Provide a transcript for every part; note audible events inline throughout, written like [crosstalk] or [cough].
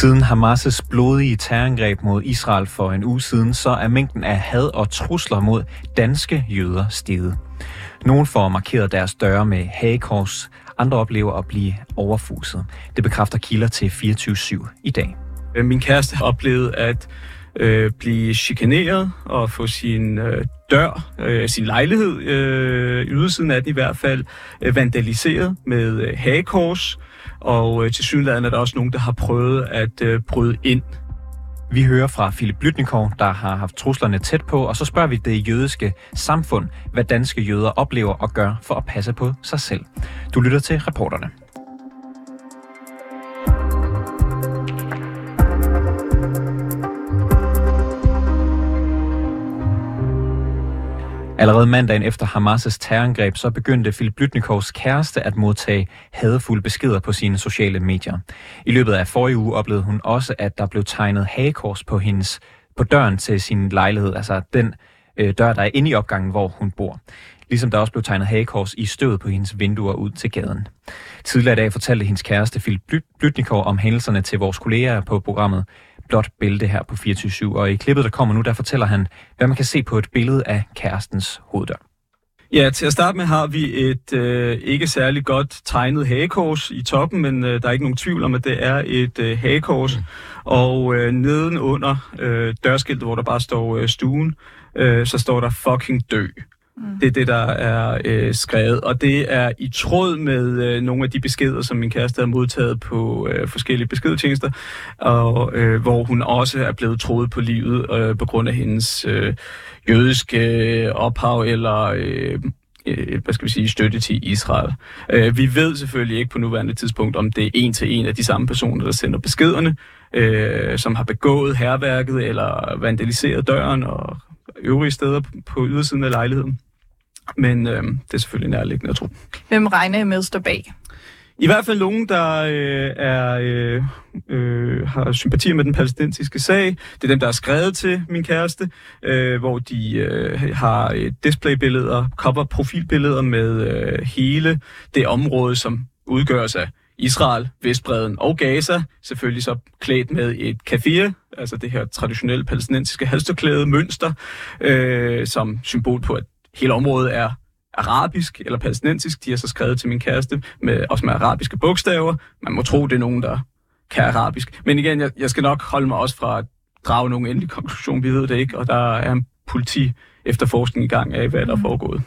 Siden Hamas' blodige terrorangreb mod Israel for en uge siden, så er mængden af had og trusler mod danske jøder steget. Nogle får markeret deres døre med hagekors, andre oplever at blive overfuset. Det bekræfter kilder til 24-7 i dag. Øh, min kæreste oplevede at øh, blive chikaneret og få sin øh, dør, øh, sin lejlighed, øh, i ydersiden af den i hvert fald, øh, vandaliseret med øh, hagekors. Og øh, til synligheden er der også nogen, der har prøvet at øh, bryde ind. Vi hører fra Philip Lytnikov, der har haft truslerne tæt på, og så spørger vi det jødiske samfund, hvad danske jøder oplever og gør for at passe på sig selv. Du lytter til reporterne. Allerede mandagen efter Hamas' terrorangreb, så begyndte Philip Blytnikovs kæreste at modtage hadefulde beskeder på sine sociale medier. I løbet af forrige uge oplevede hun også, at der blev tegnet hagekors på hendes på døren til sin lejlighed, altså den øh, dør, der er inde i opgangen, hvor hun bor. Ligesom der også blev tegnet hagekors i støvet på hendes vinduer ud til gaden. Tidligere i dag fortalte hendes kæreste Philip Blytnikov om hændelserne til vores kolleger på programmet blåt bælte her på 24 Og i klippet, der kommer nu, der fortæller han, hvad man kan se på et billede af kærestens hoveddør. Ja, til at starte med har vi et øh, ikke særlig godt tegnet hagekors i toppen, men øh, der er ikke nogen tvivl om, at det er et øh, hagekors. Mm. Og øh, nedenunder øh, dørskiltet, hvor der bare står øh, stuen, øh, så står der fucking dø. Det er det, der er øh, skrevet, og det er i tråd med øh, nogle af de beskeder, som min kæreste har modtaget på øh, forskellige beskedtjenester, og øh, hvor hun også er blevet troet på livet øh, på grund af hendes øh, jødiske øh, ophav eller øh, øh, hvad skal vi sige, støtte til Israel. Øh, vi ved selvfølgelig ikke på nuværende tidspunkt, om det er en til en af de samme personer, der sender beskederne, øh, som har begået herværket eller vandaliseret døren og øvrige steder på ydersiden af lejligheden. Men øh, det er selvfølgelig nærliggende at tro. Hvem regner I med står bag? I hvert fald nogen, der øh, er, øh, øh, har sympati med den palæstinensiske sag. Det er dem, der er skrevet til min kæreste, øh, hvor de øh, har displaybilleder, cover-profilbilleder med øh, hele det område, som udgøres af Israel, Vestbreden og Gaza, selvfølgelig så klædt med et kafir, altså det her traditionelle palæstinensiske halsterklæde mønster, øh, som symbol på, at hele området er arabisk eller palæstinensisk. De har så skrevet til min kæreste, med, også med arabiske bogstaver. Man må tro, det er nogen, der kan arabisk. Men igen, jeg, jeg skal nok holde mig også fra at drage nogen endelig konklusion. Vi ved det ikke, og der er en politi efterforskning i gang af, hvad der er mm. foregået.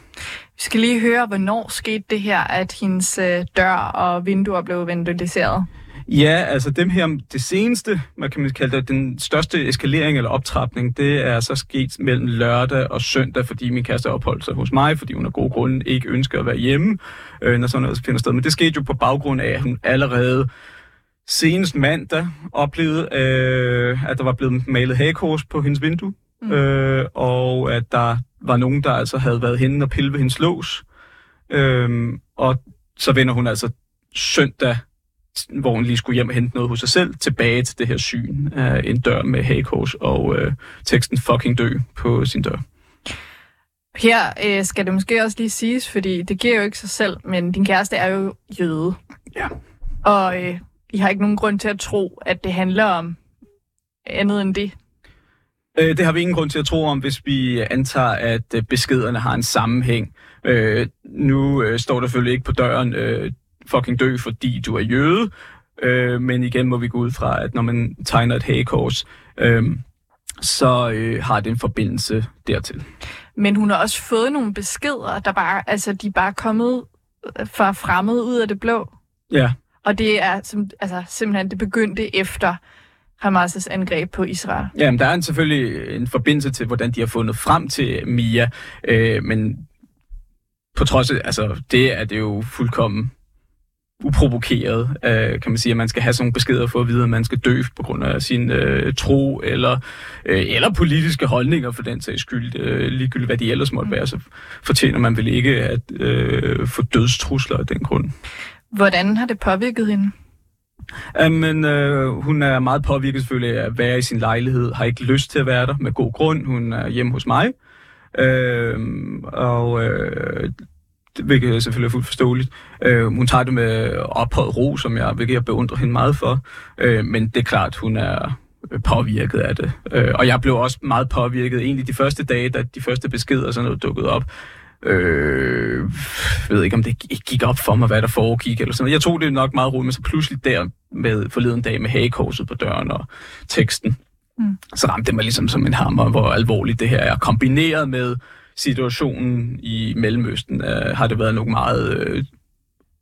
Vi skal lige høre, hvornår skete det her, at hendes øh, dør og vinduer blev vandaliseret? Ja, altså dem her, det seneste, man kan kalde det, den største eskalering eller optrapning, det er så sket mellem lørdag og søndag, fordi min kæreste opholdt sig hos mig, fordi hun af gode grunde ikke ønsker at være hjemme, øh, når sådan noget finder sted. Men det skete jo på baggrund af, at hun allerede senest mandag oplevede, øh, at der var blevet malet hagekors på hendes vindue, mm. øh, og at der var nogen, der altså havde været henne og pille ved hendes lås. Øh, og så vender hun altså søndag hvor hun lige skulle hjem og hente noget hos sig selv, tilbage til det her syn af en dør med hagekors og øh, teksten fucking dø på sin dør. Her øh, skal det måske også lige siges, fordi det giver jo ikke sig selv, men din kæreste er jo jøde. Ja. Og øh, I har ikke nogen grund til at tro, at det handler om andet end det. Øh, det har vi ingen grund til at tro om, hvis vi antager, at øh, beskederne har en sammenhæng. Øh, nu øh, står der selvfølgelig ikke på døren, øh, fucking dø, fordi du er jøde. Øh, men igen må vi gå ud fra, at når man tegner et hagekors, øh, så øh, har det en forbindelse dertil. Men hun har også fået nogle beskeder, der bare, altså de er bare kommet fra fremmed ud af det blå. Ja. Og det er som, altså, simpelthen, det begyndte efter Hamas' angreb på Israel. Ja, men der er en, selvfølgelig en forbindelse til, hvordan de har fundet frem til Mia, øh, men på trods af, altså det er det jo fuldkommen uprovokeret, øh, kan man sige, at man skal have sådan nogle beskeder for at vide, at man skal dø på grund af sin øh, tro, eller, øh, eller politiske holdninger for den sags skyld, øh, ligegyldigt hvad de ellers måtte være, så fortjener man vel ikke at øh, få dødstrusler af den grund. Hvordan har det påvirket hende? Jamen, øh, hun er meget påvirket selvfølgelig af at være i sin lejlighed, har ikke lyst til at være der med god grund. Hun er hjemme hos mig, øh, og øh, hvilket selvfølgelig er fuldt forståeligt. Øh, hun tager det med ophøjet ro, som jeg, hvilket jeg beundrer hende meget for. Øh, men det er klart, hun er påvirket af det. Øh, og jeg blev også meget påvirket egentlig de første dage, da de første beskeder og sådan noget dukkede op. Øh, jeg ved ikke, om det gik op for mig, hvad der foregik eller sådan noget. Jeg tog det nok meget roligt, men så pludselig der med forleden dag med hagekorset på døren og teksten, mm. så ramte det mig ligesom som en hammer, hvor alvorligt det her er. Kombineret med situationen i Mellemøsten, øh, har det været nogle meget øh,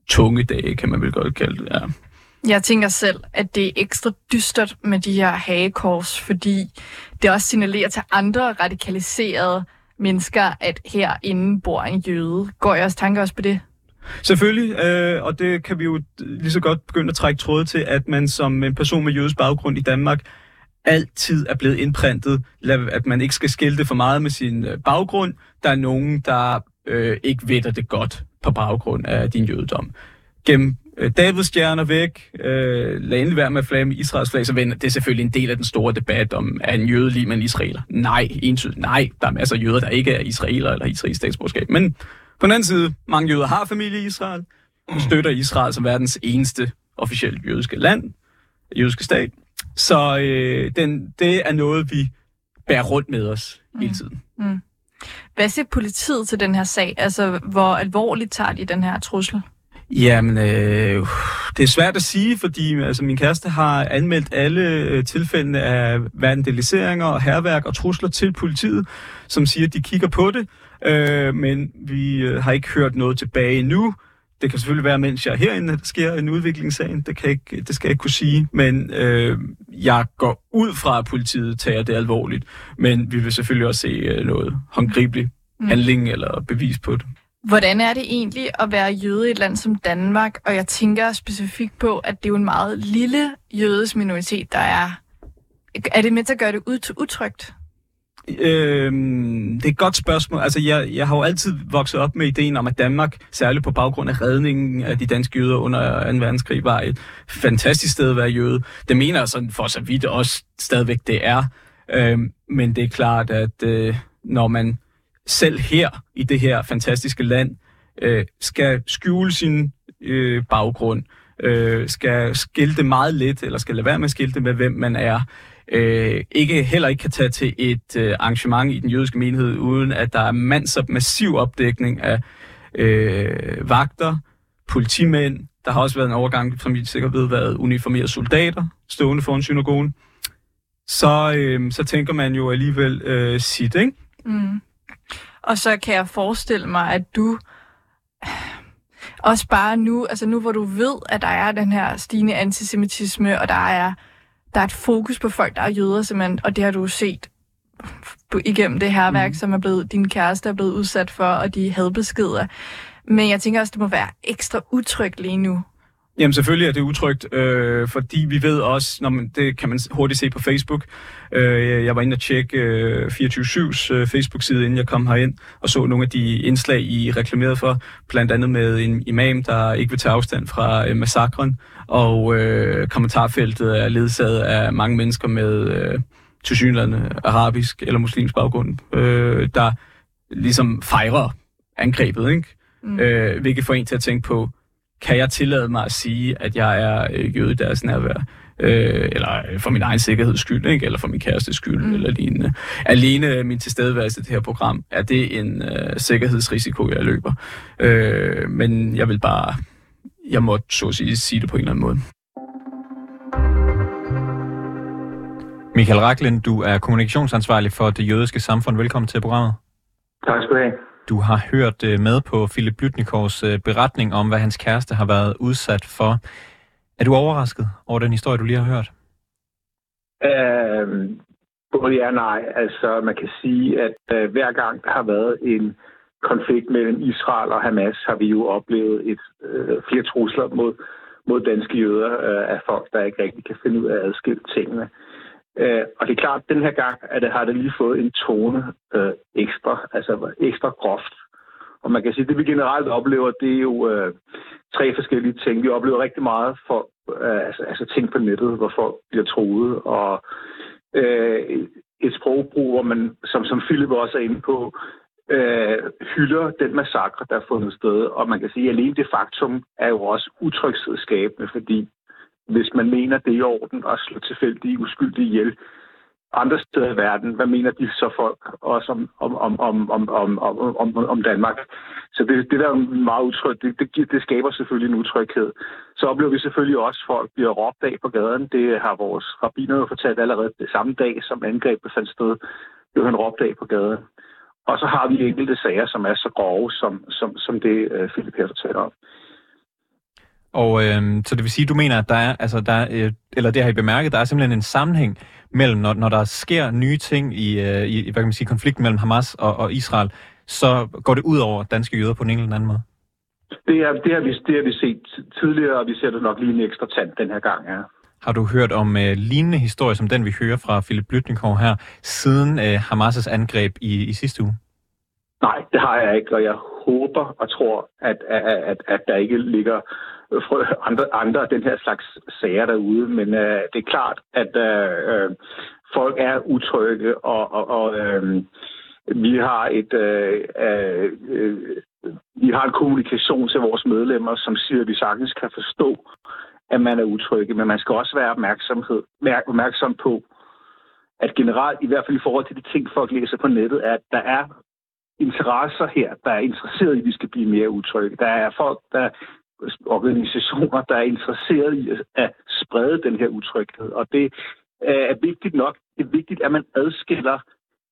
tunge dage, kan man vel godt kalde det. Ja. Jeg tænker selv, at det er ekstra dystert med de her hagekors, fordi det også signalerer til andre radikaliserede mennesker, at herinde bor en jøde. Går jeres tanker også på det? Selvfølgelig, øh, og det kan vi jo lige så godt begynde at trække tråd til, at man som en person med jødisk baggrund i Danmark altid er blevet indprintet, at man ikke skal skilte for meget med sin øh, baggrund. Der er nogen, der øh, ikke ved det godt på baggrund af din jødedom. Gennem øh, Davids stjerner væk, øh, lad endelig være med at flage med Israels flag, så vender det er selvfølgelig en del af den store debat om, er en jøde lige med en israeler? Nej, entydigt nej. Der er masser af jøder, der ikke er israeler eller israelsk statsborgerskab. Men på den anden side, mange jøder har familie i Israel, og støtter Israel som verdens eneste officielt jødiske land, jødiske stat. Så øh, den, det er noget, vi bærer rundt med os mm. hele tiden. Mm. Hvad siger politiet til den her sag? Altså, hvor alvorligt tager de den her trussel? Jamen, øh, det er svært at sige, fordi altså, min kæreste har anmeldt alle øh, tilfældene af vandaliseringer og herværk og trusler til politiet, som siger, at de kigger på det, øh, men vi øh, har ikke hørt noget tilbage endnu. Det kan selvfølgelig være, mens jeg er herinde, der sker en udviklingssag. Det, kan ikke, det skal jeg ikke kunne sige, men øh, jeg går ud fra, at politiet tager det alvorligt. Men vi vil selvfølgelig også se øh, noget håndgribeligt mm. handling eller bevis på det. Hvordan er det egentlig at være jøde i et land som Danmark? Og jeg tænker specifikt på, at det er jo en meget lille jødisk minoritet, der er. Er det med til at gøre det utrygt? Øhm, det er et godt spørgsmål. Altså, jeg, jeg har jo altid vokset op med ideen om, at Danmark, særligt på baggrund af redningen af de danske jøder under 2. verdenskrig, var et fantastisk sted at være jøde. Det mener jeg sådan for så vidt også stadigvæk det er. Øhm, men det er klart, at øh, når man selv her i det her fantastiske land øh, skal skjule sin øh, baggrund, øh, skal skilte meget lidt, eller skal lade være med at skilte med, hvem man er, øh, ikke heller ikke kan tage til et øh, arrangement i den jødiske menighed, uden at der er mandsop massiv opdækning af øh, vagter, politimænd, der har også været en overgang, som I sikkert ved, været uniformerede soldater stående foran synagogen, så, øh, så tænker man jo alligevel øh, sit, ikke? Mm. Og så kan jeg forestille mig, at du [sighs] også bare nu, altså nu hvor du ved, at der er den her stigende antisemitisme, og der er, der er et fokus på folk, der er jøder simpelthen, og det har du set igennem det her værk, mm. som er blevet, din kæreste er blevet udsat for, og de hadbeskeder. Men jeg tænker også, det må være ekstra utrygt lige nu. Jamen selvfølgelig er det utrygt, øh, fordi vi ved også, når man, det kan man hurtigt se på Facebook. Øh, jeg var inde og tjekke øh, 24-7's øh, Facebook-side, inden jeg kom herind, og så nogle af de indslag, I reklameret for, blandt andet med en imam, der ikke vil tage afstand fra øh, massakren, og øh, kommentarfeltet er ledsaget af mange mennesker med øh, tilsyneladende arabisk eller muslimsk baggrund, øh, der ligesom fejrer angrebet, ikke? Mm. Øh, hvilket får en til at tænke på, kan jeg tillade mig at sige, at jeg er øh, jøde i deres nærvær? Øh, eller for min egen sikkerheds skyld, ikke? eller for min kærestes skyld, mm. eller lignende. Alene min tilstedeværelse i det her program, er det en øh, sikkerhedsrisiko, jeg løber. Øh, men jeg vil bare, jeg må så at sige, sige det på en eller anden måde. Michael Raklen, du er kommunikationsansvarlig for det jødiske samfund. Velkommen til programmet. Tak skal du have. Du har hørt øh, med på Philip Blytnikovs øh, beretning om, hvad hans kæreste har været udsat for. Er du overrasket over den historie, du lige har hørt? Øh, både ja og nej. Altså, man kan sige, at øh, hver gang der har været en konflikt mellem Israel og Hamas, har vi jo oplevet et, øh, flere trusler mod, mod danske jøder øh, af folk, der ikke rigtig kan finde ud af at adskille tingene. Øh, Øh, og det er klart, at den her gang at det har det lige fået en tone øh, ekstra, altså ekstra groft. Og man kan sige, at det vi generelt oplever, det er jo øh, tre forskellige ting. Vi oplever rigtig meget for øh, altså, altså ting på nettet, hvor folk bliver troet, og øh, et sprogbrug, hvor man, som, som Philip også er inde på, øh, hylder den massakre, der er fundet sted. Og man kan sige, at alene det faktum er jo også utryghedsskabende, fordi hvis man mener, det er i orden at slå tilfældige uskyldige ihjel andre steder i verden, hvad mener de så folk også om, om, om, om, om, om, om, om Danmark? Så det, det der er meget utrygt, det, det, det skaber selvfølgelig en utryghed. Så oplever vi selvfølgelig også, at folk bliver råbt af på gaden. Det har vores rabiner jo fortalt allerede det samme dag, som angrebet fandt sted, blev han råbt af på gaden. Og så har vi enkelte sager, som er så grove, som, som, som det øh, Philip her fortæller om. Og øh, så det vil sige, du mener, at der er, altså der er, øh, eller det har I bemærket, der er simpelthen en sammenhæng mellem, når, når der sker nye ting i, øh, i hvad kan man sige, konflikten mellem Hamas og, og Israel, så går det ud over danske jøder på en eller anden måde? Det, er, det, har vi, det har vi set tidligere, og vi ser det nok lige en ekstra tand den her gang, ja. Har du hørt om øh, lignende historier som den, vi hører fra Philip Blytnikov her, siden øh, Hamas' angreb i, i sidste uge? Nej, det har jeg ikke, og jeg håber og tror, at, at, at, at der ikke ligger [laughs] andre, andre af den her slags sager derude, men øh, det er klart, at øh, øh, folk er utrygge, og, og, og øh, vi har et øh, øh, vi har en kommunikation til vores medlemmer, som siger, at vi sagtens kan forstå, at man er utrygge, men man skal også være opmærksomhed, opmærksom på, at generelt, i hvert fald i forhold til de ting, folk læser på nettet, er, at der er interesser her, der er interesseret i, at vi skal blive mere utrygge. Der er folk, der organisationer, der er interesseret i at sprede den her utryghed. Og det er vigtigt nok. Det er vigtigt, at man adskiller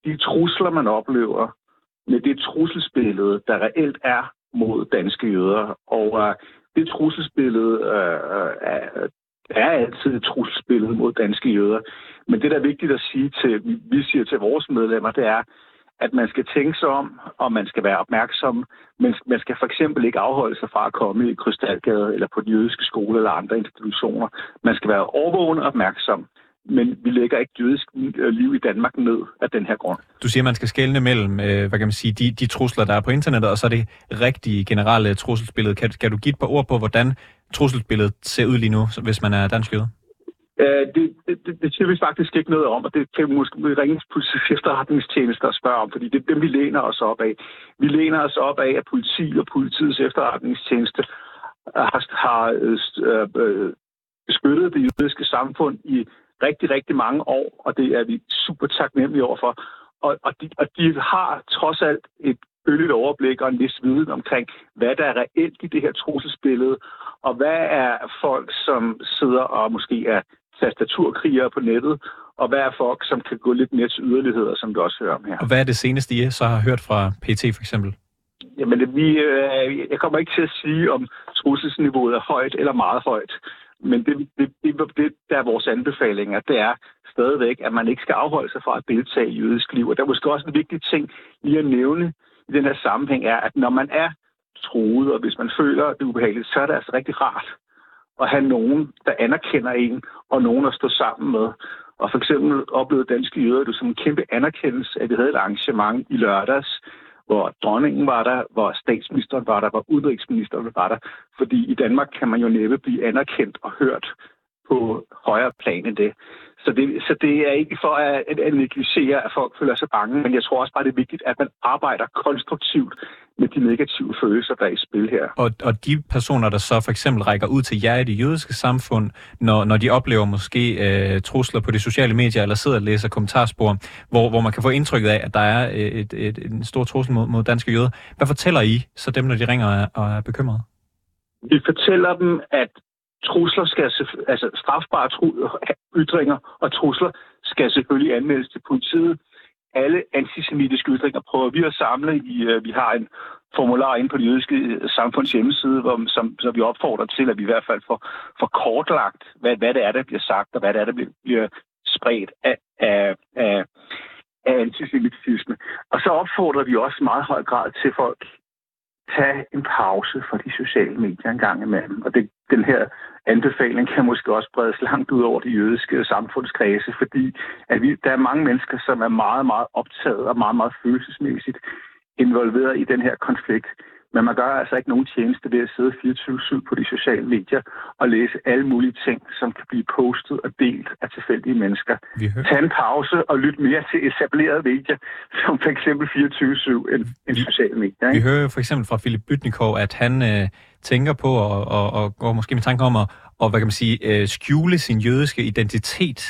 de trusler, man oplever, med det trusselsbillede, der reelt er mod danske jøder. Og uh, det trusselsbillede uh, er, er altid et trusselsbillede mod danske jøder. Men det, der er vigtigt at sige til, vi siger til vores medlemmer, det er, at man skal tænke sig om, og man skal være opmærksom, men man skal for eksempel ikke afholde sig fra at komme i Krystalgade eller på den jødiske skole eller andre institutioner. Man skal være overvågende opmærksom, men vi lægger ikke jødisk liv i Danmark ned af den her grund. Du siger, at man skal skelne mellem øh, hvad kan man sige, de, de trusler, der er på internettet, og så det rigtige generelle trusselsbillede. Kan, kan du give et par ord på, hvordan trusselsbilledet ser ud lige nu, hvis man er dansk jøde? Øh, det, det, det, det siger vi faktisk ikke noget om, og det kan vi måske ringe politiets efterretningstjeneste og spørge om, fordi det er dem, vi læner os op af. Vi læner os op af, at politi og politiets efterretningstjeneste har, har øh, øh, øh, beskyttet det jødiske samfund i rigtig, rigtig mange år, og det er vi super taknemmelige overfor. Og, og, de, og de har trods alt et bølget overblik og en vis viden omkring, hvad der er reelt i det her trusselsbillede, og hvad er folk, som sidder og måske er tastaturkrigere på nettet, og hvad er folk, som kan gå lidt mere til yderligheder, som vi også hører om her. Og hvad er det seneste, I så har hørt fra PT for eksempel? Jamen, vi, øh, jeg kommer ikke til at sige, om trusselsniveauet er højt eller meget højt. Men det, det, det, det der er vores anbefalinger, det er stadigvæk, at man ikke skal afholde sig fra at deltage i jødisk liv. Og der er måske også en vigtig ting lige at nævne i den her sammenhæng, er, at når man er troet, og hvis man føler, det ubehageligt, så er det altså rigtig rart at have nogen, der anerkender en, og nogen at stå sammen med. Og for eksempel oplevede danske jøder det som en kæmpe anerkendelse, at vi havde et arrangement i lørdags, hvor dronningen var der, hvor statsministeren var der, hvor udenrigsministeren var der. Fordi i Danmark kan man jo næppe blive anerkendt og hørt på højere plan end det. Så det, så det er ikke for at, at, at negligere, at folk føler sig bange, men jeg tror også bare, det er vigtigt, at man arbejder konstruktivt med de negative følelser, der er i spil her. Og, og de personer, der så for eksempel rækker ud til jer i det jødiske samfund, når, når de oplever måske øh, trusler på de sociale medier, eller sidder og læser kommentarspor, hvor, hvor man kan få indtrykket af, at der er et, et, et, en stor trussel mod, mod danske jøder. Hvad fortæller I så dem, når de ringer og er bekymrede? Vi fortæller dem, at trusler skal, altså strafbare ytringer og trusler skal selvfølgelig anmeldes til politiet. Alle antisemitiske ytringer prøver vi at samle i, øh, vi har en formular inde på det jødiske øh, samfunds hjemmeside, hvor, som, som vi opfordrer til, at vi i hvert fald får, får kortlagt, hvad, hvad det er, der bliver sagt, og hvad det er, der bliver, bliver spredt af, af, af, af antisemitisme. Og så opfordrer vi også i meget høj grad til folk, tage en pause fra de sociale medier en gang imellem. Og det, den her anbefaling kan måske også bredes langt ud over de jødiske samfundskredse, fordi at vi, der er mange mennesker, som er meget, meget optaget og meget, meget følelsesmæssigt involveret i den her konflikt. Men man gør altså ikke nogen tjeneste ved at sidde 24-7 på de sociale medier og læse alle mulige ting, som kan blive postet og delt af tilfældige mennesker. Tag en pause og lyt mere til etablerede medier, som for eksempel 24-7 end, end sociale medier. Ikke? Vi hører for eksempel fra Philip Bytnikov, at han øh, tænker på og, og, og går måske med tanke om at og, hvad kan man sige, øh, skjule sin jødiske identitet.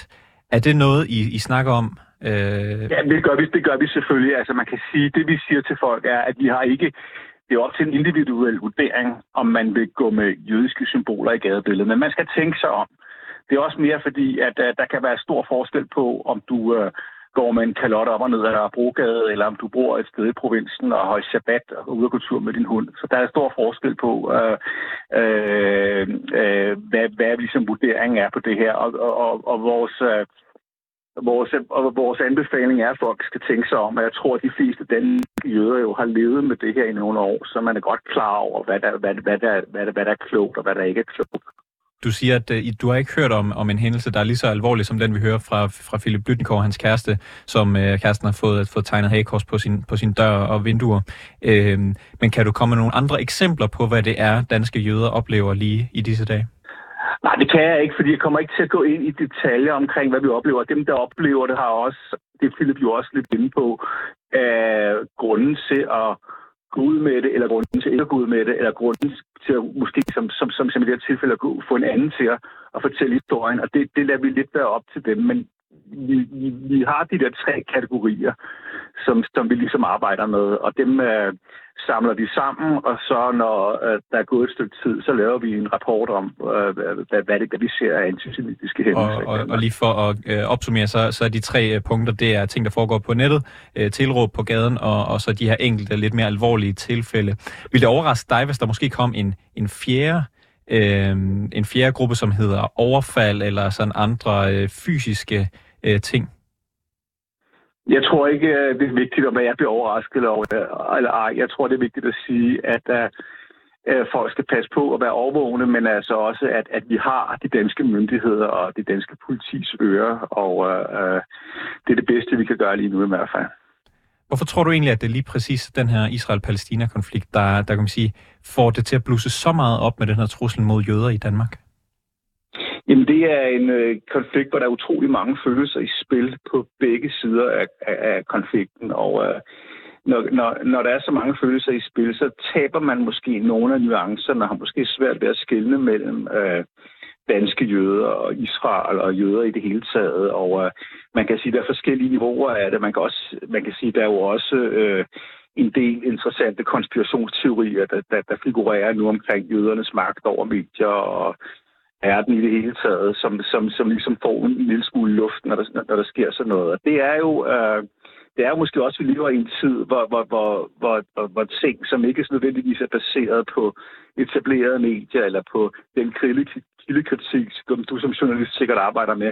Er det noget, I, I snakker om? Øh... Ja, det gør, vi, det gør vi selvfølgelig. Altså man kan sige, det vi siger til folk er, at vi har ikke det er op til en individuel vurdering, om man vil gå med jødiske symboler i gadebilledet. Men man skal tænke sig om. Det er også mere fordi, at uh, der kan være stor forskel på, om du uh, går med en kalot op og ned ad Brogade, eller om du bor et sted i provinsen og har et sabbat og går ud og går tur med din hund. Så der er stor forskel på, uh, uh, uh, hvad, hvad ligesom vurderingen er på det her. Og, og, og vores... Uh, Vores, og vores anbefaling er, at folk skal tænke sig om, at jeg tror, at de fleste danske jøder jo har levet med det her i nogle år, så man er godt klar over, hvad der, hvad, hvad der, hvad der, hvad der er klogt og hvad der ikke er klogt. Du siger, at uh, du har ikke hørt om, om en hændelse, der er lige så alvorlig som den, vi hører fra, fra Philip Blytnikov, hans kæreste, som uh, kæresten har fået, fået tegnet hagekors på sin, på sin dør og vinduer. Uh, men kan du komme med nogle andre eksempler på, hvad det er, danske jøder oplever lige i disse dage? Nej, det kan jeg ikke, fordi jeg kommer ikke til at gå ind i detaljer omkring, hvad vi oplever. Dem, der oplever det, har også, det er Philip jo også lidt inde på, øh, grunden til at gå ud med det, eller grunden til ikke at gå ud med det, eller grunden til at måske, som, som, som, som i det her tilfælde, at få en anden til at, at fortælle historien. Og det, det lader vi lidt være op til dem. Men vi, vi, vi har de der tre kategorier, som, som vi ligesom arbejder med, og dem øh, samler vi sammen, og så når øh, der er gået et stykke tid, så laver vi en rapport om, øh, hvad, hvad, det, hvad vi ser af antisemitiske hændelser. Og, og, og lige for at øh, opsummere, så, så er de tre øh, punkter, det er ting, der foregår på nettet, øh, tilråb på gaden, og, og så de her enkelte, lidt mere alvorlige tilfælde. Vil det overraske dig, hvis der måske kom en, en fjerde øh, Øhm, en fjerde gruppe, som hedder overfald, eller sådan andre øh, fysiske øh, ting? Jeg tror ikke, øh, det er vigtigt, om jeg bliver overrasket over det, eller ej. Jeg tror, det er vigtigt at sige, at uh, folk skal passe på at være overvågne, men altså også, at, at vi har de danske myndigheder og de danske politis ører, og øh, det er det bedste, vi kan gøre lige nu i hvert fald. Hvorfor tror du egentlig, at det er lige præcis den her Israel-Palæstina-konflikt, der, der kan man sige, får det til at blusse så meget op med den her trussel mod jøder i Danmark? Jamen, det er en øh, konflikt, hvor der er utrolig mange følelser i spil på begge sider af, af, af konflikten. Og øh, når, når, når der er så mange følelser i spil, så taber man måske nogle af nuancerne, og har måske svært ved at skelne mellem øh, danske jøder og Israel og jøder i det hele taget. Og øh, man kan sige, at der er forskellige niveauer af det. Man kan, også, man kan sige, at der er jo også... Øh, en del interessante konspirationsteorier, der, der, der figurerer nu omkring jødernes magt over medier og verden i det hele taget, som, som, som ligesom får en lille smule luft, når der, når der sker sådan noget. Og det er jo... Øh, det er måske også, at vi lever i en tid, hvor, hvor, hvor, hvor, hvor, hvor ting, som ikke nødvendigvis er baseret på etablerede medier eller på den kildekritik, som du som journalist sikkert arbejder med,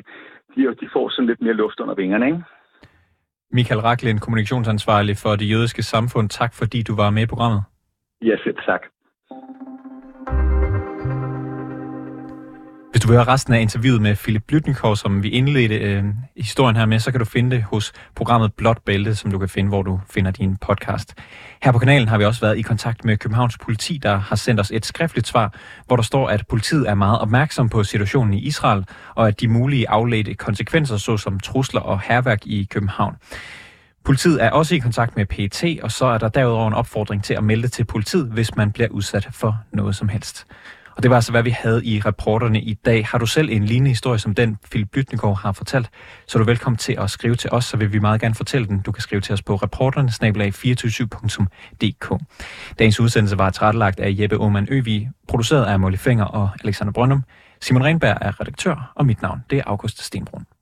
de, de får sådan lidt mere luft under vingerne, ikke? Michael Raklin, kommunikationsansvarlig for det jødiske samfund. Tak fordi du var med i programmet. Ja, selv tak. Du vil høre resten af interviewet med Philip Blytnikov, som vi indledte øh, historien her med, så kan du finde det hos programmet Blåt Bælte, som du kan finde, hvor du finder din podcast. Her på kanalen har vi også været i kontakt med Københavns politi, der har sendt os et skriftligt svar, hvor der står, at politiet er meget opmærksom på situationen i Israel, og at de mulige afledte konsekvenser, såsom trusler og herværk i København. Politiet er også i kontakt med PET, og så er der derudover en opfordring til at melde til politiet, hvis man bliver udsat for noget som helst. Og det var altså, hvad vi havde i reporterne i dag. Har du selv en lignende historie, som den Philip Blytnikov har fortalt, så er du velkommen til at skrive til os, så vil vi meget gerne fortælle den. Du kan skrive til os på reporterne 247dk Dagens udsendelse var tilrettelagt af Jeppe Aumann Øvi, produceret af Molly Finger og Alexander Brøndum. Simon Renberg er redaktør, og mit navn det er August Stenbrun.